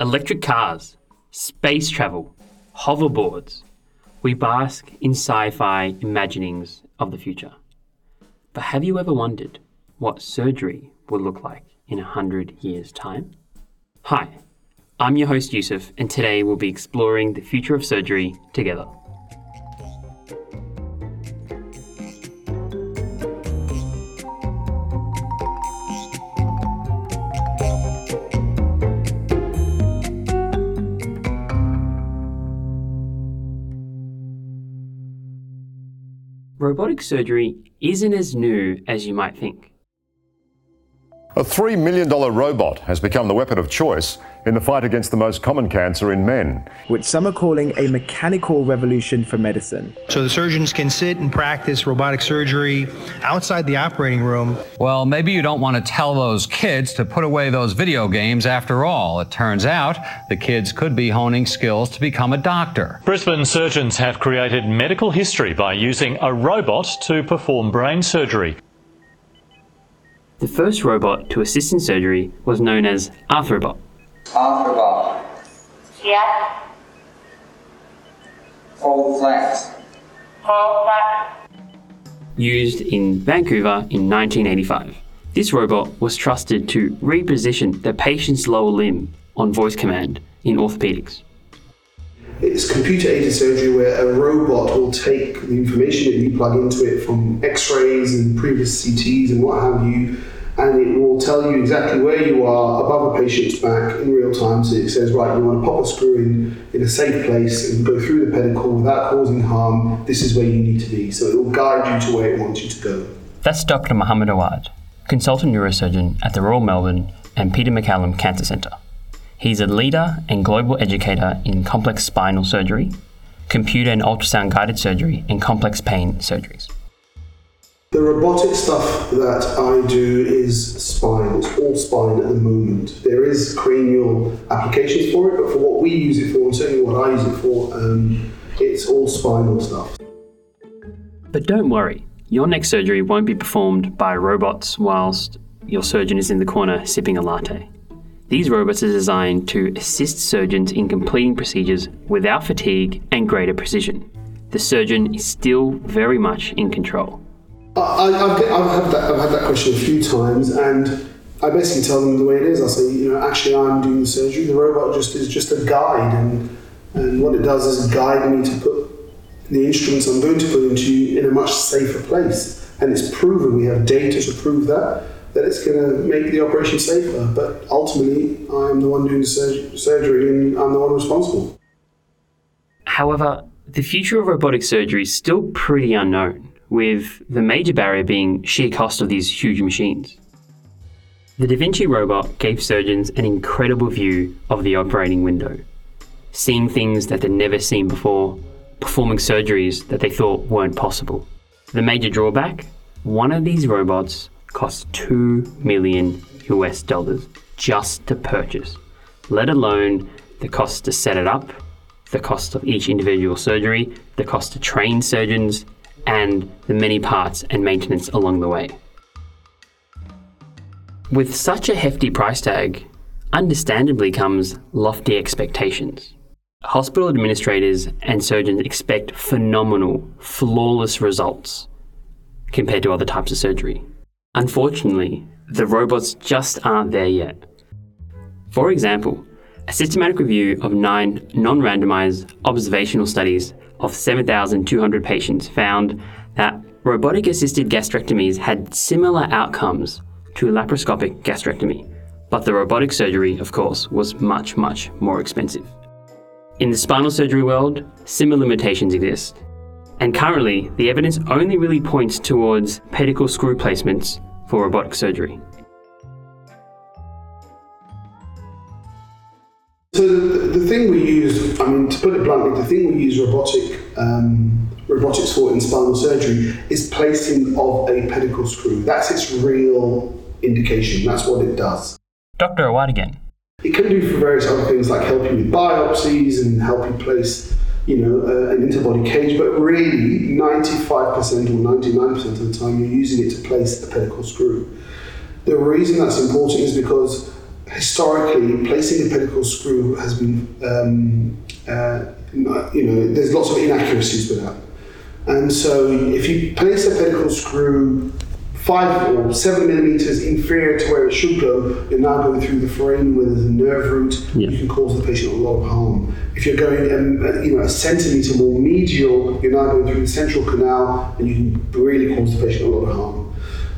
electric cars, space travel, hoverboards. We bask in sci fi imaginings of the future. But have you ever wondered what surgery will look like in a hundred years' time? Hi, I'm your host Yusuf, and today we'll be exploring the future of surgery together. Robotic surgery isn't as new as you might think. A $3 million robot has become the weapon of choice in the fight against the most common cancer in men. Which some are calling a mechanical revolution for medicine. So the surgeons can sit and practice robotic surgery outside the operating room. Well, maybe you don't want to tell those kids to put away those video games after all. It turns out the kids could be honing skills to become a doctor. Brisbane surgeons have created medical history by using a robot to perform brain surgery. The first robot to assist in surgery was known as Arthrobot. Arthrobot. Yes. Fold flat. Fold flat. Used in Vancouver in 1985. This robot was trusted to reposition the patient's lower limb on voice command in orthopedics. It's computer aided surgery where a robot will take the information that you plug into it from x rays and previous CTs and what have you, and it will tell you exactly where you are above a patient's back in real time. So it says, right, you want to pop a screw in in a safe place and go through the pedicle without causing harm. This is where you need to be. So it will guide you to where it wants you to go. That's Dr. Mohammed Awad, consultant neurosurgeon at the Royal Melbourne and Peter MacCallum Cancer Centre. He's a leader and global educator in complex spinal surgery, computer and ultrasound guided surgery, and complex pain surgeries. The robotic stuff that I do is spine. It's all spine at the moment. There is cranial applications for it, but for what we use it for, and certainly what I use it for, um, it's all spinal stuff. But don't worry, your next surgery won't be performed by robots whilst your surgeon is in the corner sipping a latte. These robots are designed to assist surgeons in completing procedures without fatigue and greater precision. The surgeon is still very much in control. I, have had that, I've had that question a few times, and I basically tell them the way it is. I say, you know, actually, I'm doing the surgery. The robot just is just a guide, and and what it does is guide me to put the instruments I'm going to put into you in a much safer place. And it's proven. We have data to prove that that it's going to make the operation safer. But ultimately, I'm the one doing the surgery and I'm the one responsible. However, the future of robotic surgery is still pretty unknown, with the major barrier being sheer cost of these huge machines. The Da Vinci robot gave surgeons an incredible view of the operating window, seeing things that they'd never seen before, performing surgeries that they thought weren't possible. The major drawback one of these robots costs 2 million US dollars just to purchase, let alone the cost to set it up, the cost of each individual surgery, the cost to train surgeons, and the many parts and maintenance along the way. With such a hefty price tag, understandably comes lofty expectations. Hospital administrators and surgeons expect phenomenal, flawless results compared to other types of surgery. Unfortunately, the robots just aren't there yet. For example, a systematic review of nine non randomized observational studies of 7,200 patients found that robotic assisted gastrectomies had similar outcomes to laparoscopic gastrectomy, but the robotic surgery, of course, was much, much more expensive. In the spinal surgery world, similar limitations exist, and currently, the evidence only really points towards pedicle screw placements for robotic surgery. So the, the thing we use, I mean, to put it bluntly, the thing we use robotic um, robotics for in spinal surgery is placing of a pedicle screw. That's its real indication. That's what it does. Dr. Awad again. It can do for various other things like help you with biopsies and help you place you know, uh, an interbody cage, but really 95% or 99% of the time you're using it to place a pedicle screw. The reason that's important is because historically, placing a pedicle screw has been, um, uh, you know, there's lots of inaccuracies with that. And so if you place a pedicle screw five or seven millimeters inferior to where it should go, you're now going through the foramen where there's a nerve root. Yeah. You can cause the patient a lot of harm. If you're going, um, uh, you know, a centimeter more medial, you're now going through the central canal, and you can really cause the patient a lot of harm.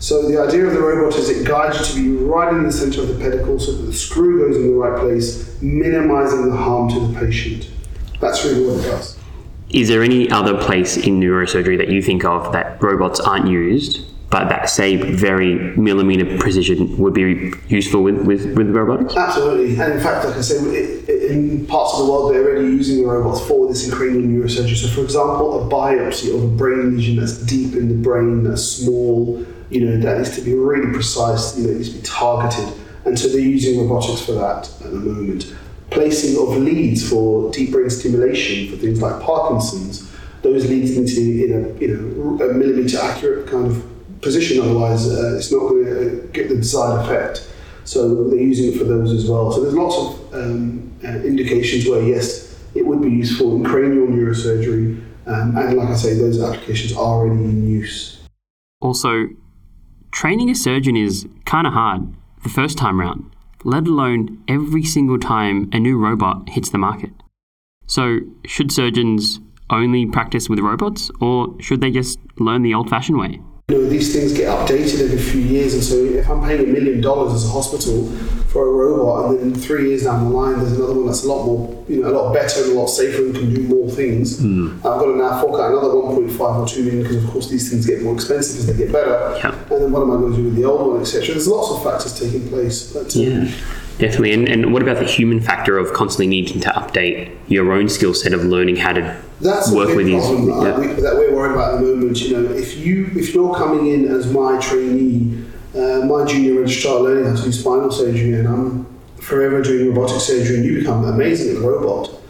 So the idea of the robot is it guides you to be right in the center of the pedicle, so that the screw goes in the right place, minimizing the harm to the patient. That's really what it does. Is there any other place in neurosurgery that you think of that robots aren't used, but that same very millimeter precision would be useful with, with, with robotics? Absolutely, and in fact, like I say, it, it, in parts of the world they're already using the robots for this in cranial neurosurgery. So, for example, a biopsy of a brain lesion that's deep in the brain, that's small, you know, that needs to be really precise. You know, it needs to be targeted, and so they're using robotics for that at the moment. Placing of leads for deep brain stimulation for things like Parkinson's. Those leads need to be in a you know a millimeter accurate kind of position, otherwise uh, it's not going to get the desired effect. So they're using it for those as well. So there's lots of um, uh, indications where yes, it would be useful in cranial neurosurgery, um, and like I say, those applications are already in use. Also, training a surgeon is kind of hard the first time round, let alone every single time a new robot hits the market. So, should surgeons only practice with robots, or should they just learn the old fashioned way? You know, these things get updated every few years, and so if I'm paying a million dollars as a hospital for a robot, and then three years down the line, there's another one that's a lot more, you know, a lot better and a lot safer and can do more things. I've got to now fork out another 1.5 or 2 million because, of course, these things get more expensive as they get better. Yeah. And then what am I going to do with the old one, etc. There's lots of factors taking place. But, um, Yeah, definitely. And, and what about the human factor of constantly needing to update your own skill set of learning how to That's work with these? problem yeah. we, that we're worried about at the moment. You know, if you if you're coming in as my trainee, uh, my junior registrar learning how to do spinal surgery, and I'm forever doing robotic surgery, and you become amazing at the robot.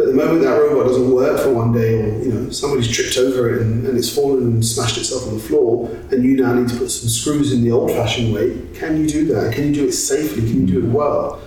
But the moment that robot doesn't work for one day, or you know somebody's tripped over it and, and it's fallen and smashed itself on the floor, and you now need to put some screws in the old-fashioned way, can you do that? Can you do it safely? Can you do it well?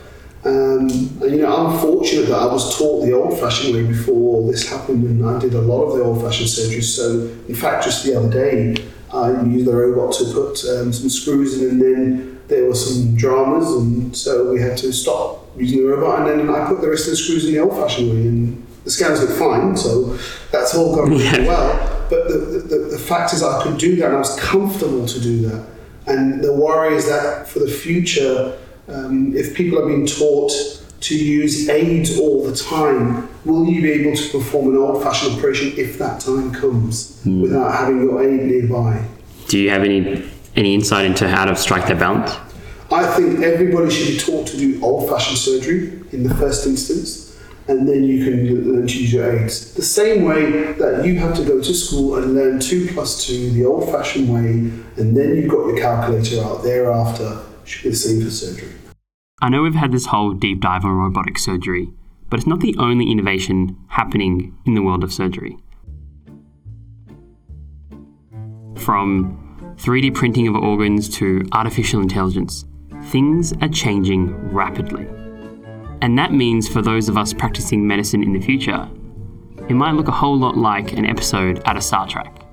Um, and you know, I'm fortunate that I was taught the old-fashioned way before this happened, and I did a lot of the old-fashioned surgeries. So, in fact, just the other day, I used the robot to put um, some screws in, and then there were some dramas, and so we had to stop using the robot, and then I put the rest of the screws in the old-fashioned way, and the scans look fine, so that's all gone really Yeah. well. But the, the, the fact is, I could do that, and I was comfortable to do that. And the worry is that for the future, um, if people are being taught to use aids all the time, will you be able to perform an old-fashioned operation if that time comes without having your aid nearby? Do you have any any insight into how to strike that balance? I think everybody should be taught to do old-fashioned surgery in the first instance, and then you can learn to use your aids. The same way that you have to go to school and learn two plus two the old-fashioned way, and then you've got your calculator out thereafter. Should be the same for surgery. I know we've had this whole deep dive on robotic surgery, but it's not the only innovation happening in the world of surgery. From 3D printing of organs to artificial intelligence, things are changing rapidly. And that means for those of us practicing medicine in the future, it might look a whole lot like an episode out of Star Trek.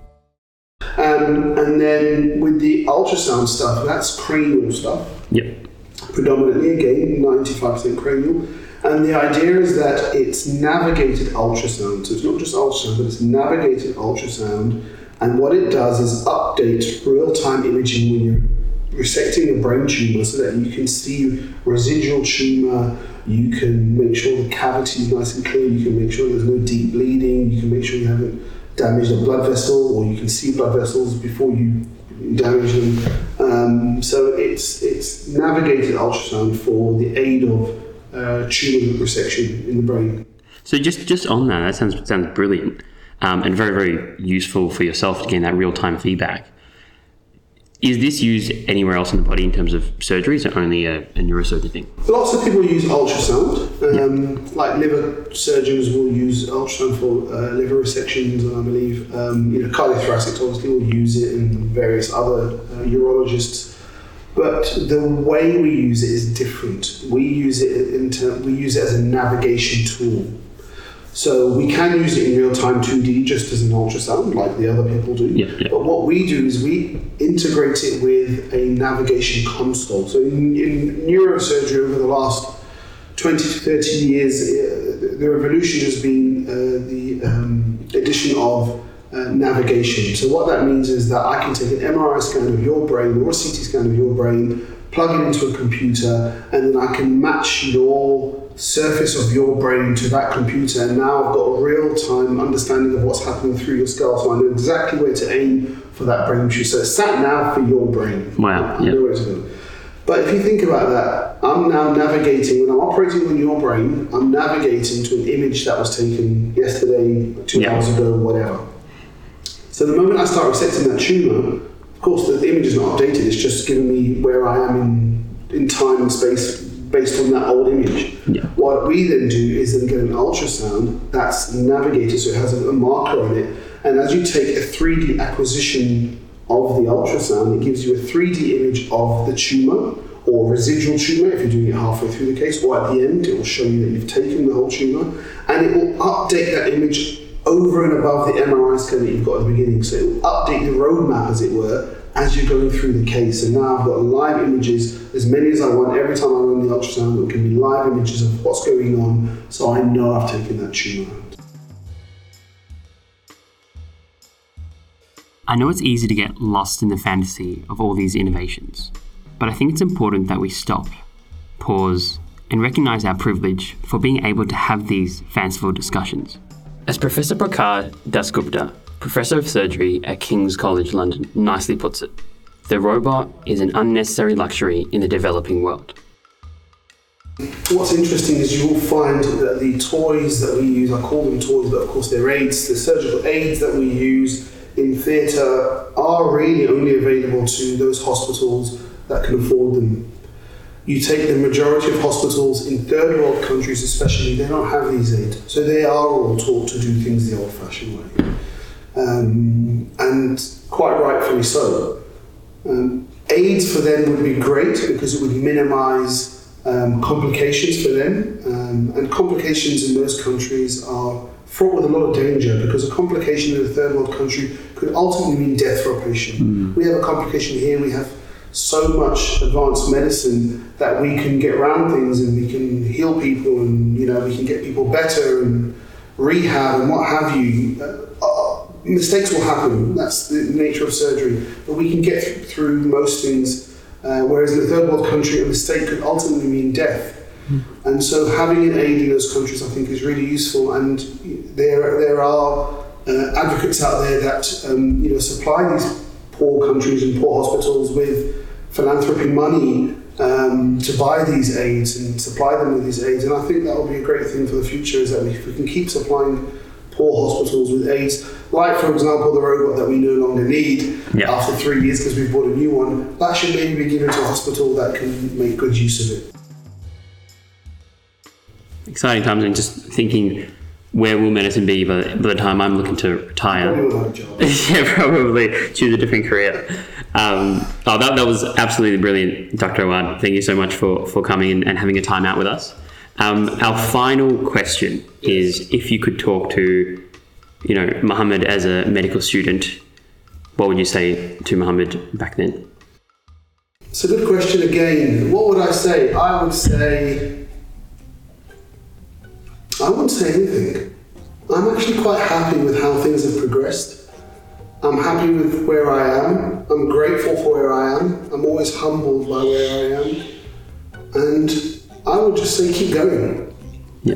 Um, and then with the ultrasound stuff, that's cranial stuff. Yep. predominantly again 95% cranial and the idea is that it's navigated ultrasound so it's not just ultrasound but it's navigated ultrasound and what it does is update real-time imaging when you're resecting a brain tumor so that you can see residual tumor you can make sure the cavity is nice and clear you can make sure there's no deep bleeding you can make sure you haven't damaged a blood vessel or you can see blood vessels before you damage them. Um, so it's it's navigated ultrasound for the aid of uh, tumor resection in the brain. So just just on that, that sounds sounds brilliant um, and very very useful for yourself to gain that real time feedback. Is this used anywhere else in the body in terms of surgery? Is it only a, a neurosurgeon thing? Lots of people use ultrasound. Um, like liver surgeons will use ultrasound for uh, liver resections, and I believe um, you know cardiothoracic obviously will use it, and various other uh, urologists but the way we use it is different. We use it in term, we use it as a navigation tool. So we can use it in real time 2D just as an ultrasound, like the other people do. Yeah, yeah. But what we do is we integrate it with a navigation console. So in, in neurosurgery over the last 20 to 30 years, uh, the revolution has been uh, the um, addition of uh, navigation. So what that means is that I can take an MRI scan of your brain or a CT scan of your brain, plug it into a computer, and then I can match your surface of your brain to that computer. And now I've got a real-time understanding of what's happening through your skull, so I know exactly where to aim for that brain tissue. So sat nav for your brain. Wow, I yeah. know where to go. But if you think about that, I'm now navigating, when I'm operating on your brain, I'm navigating to an image that was taken yesterday, two Yeah. hours ago, whatever. So the moment I start resecting that tumour, of course, the, the image is not updated, it's just giving me where I am in, in time and space based on that old image. Yeah. What we then do is then get an ultrasound that's navigated, so it has a, a marker on it. And as you take a 3D acquisition of the ultrasound, it gives you a 3D image of the tumour or residual tumour if you're doing it halfway through the case, or at the end, it will show you that you've taken the whole tumour, and it will update that image over and above the MRI scan that you've got at the beginning. So it will update the roadmap, as it were, as you're going through the case. And now I've got live images, as many as I want. Every time I run the ultrasound, it can be live images of what's going on, so I know I've taken that tumour out. I know it's easy to get lost in the fantasy of all these innovations, but I think it's important that we stop, pause, and recognize our privilege for being able to have these fanciful discussions. As Professor Prokar Dasgupta, Professor of Surgery at King's College London, nicely puts it, the robot is an unnecessary luxury in the developing world. What's interesting is you will find that the toys that we use, I call them toys, but of course they're aids, the surgical aids that we use in theatre are really only available to those hospitals that can afford them. You take the majority of hospitals in third world countries, especially, they don't have these aids. So they are all taught to do things the old fashioned way. Um, and quite rightfully so. Um, aids for them would be great because it would minimize um, complications for them. Um, and complications in those countries are fraught with a lot of danger because a complication in a third world country could ultimately mean death for a patient. We have a complication here, we have so much advanced medicine that we can get around things and we can heal people and you know we can get people better and rehab and what have you. Mistakes will happen. That's the nature of surgery. But we can get through most things. Uh, whereas in a third world country, a mistake could ultimately mean death. And so having an aid in those countries, I think, is really useful. And there, there are uh, advocates out there that um, you know supply these poor countries and poor hospitals with philanthropy money um, to buy these aids and supply them with these aids. And I think that will be a great thing for the future is that if we can keep supplying poor hospitals with aids, like for example the robot that we no longer need Yeah. after three years because we've bought a new one, that should maybe be given to a hospital that can make good use of it. Exciting times and just thinking where will medicine be by, by the time I'm looking to retire? Probably will have a job. yeah, probably choose a different career. Um, oh, that, that was absolutely brilliant, Dr. Awad. Thank you so much for, for coming and, and having a time out with us. Um, our final question is if you could talk to, you know, Muhammad as a medical student, what would you say to Muhammad back then? It's a good question again. What would I say? I would say. I wouldn't say anything. I'm actually quite happy with how things have progressed. I'm happy with where I am. I'm grateful for where I am. I'm always humbled by where I am. And I would just say keep going. Yeah.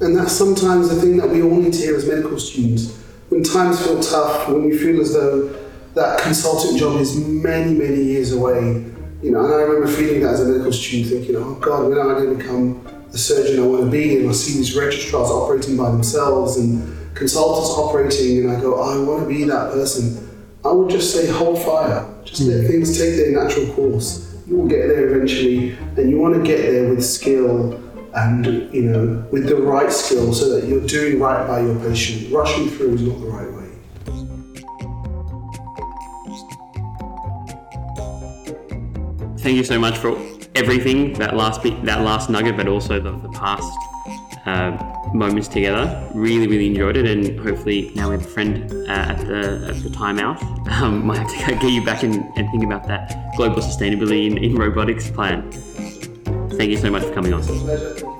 And that's sometimes the thing that we all need to hear as medical students. When times feel tough, when we feel as though that consultant job is many, many years away, you know, and I remember feeling that as a medical student, thinking, oh God, when am I going to become the surgeon I want to be? And I see these registrars operating by themselves and consultants operating, and I go, oh, I want to be that person. I would just say, hold fire. Just let hmm. things take their natural course. You will get there eventually, and you want to get there with skill and you know with the right skill so that you're doing right by your patient. Rushing through is not the right way. thank you so much for everything that last bit, that last nugget, but also the, the past uh, moments together. Really, really enjoyed it, and hopefully now we have a friend uh, at the at the timeout. Um, might have to get you back and, and think about that global sustainability in, in robotics plan. Thank you so much for coming on.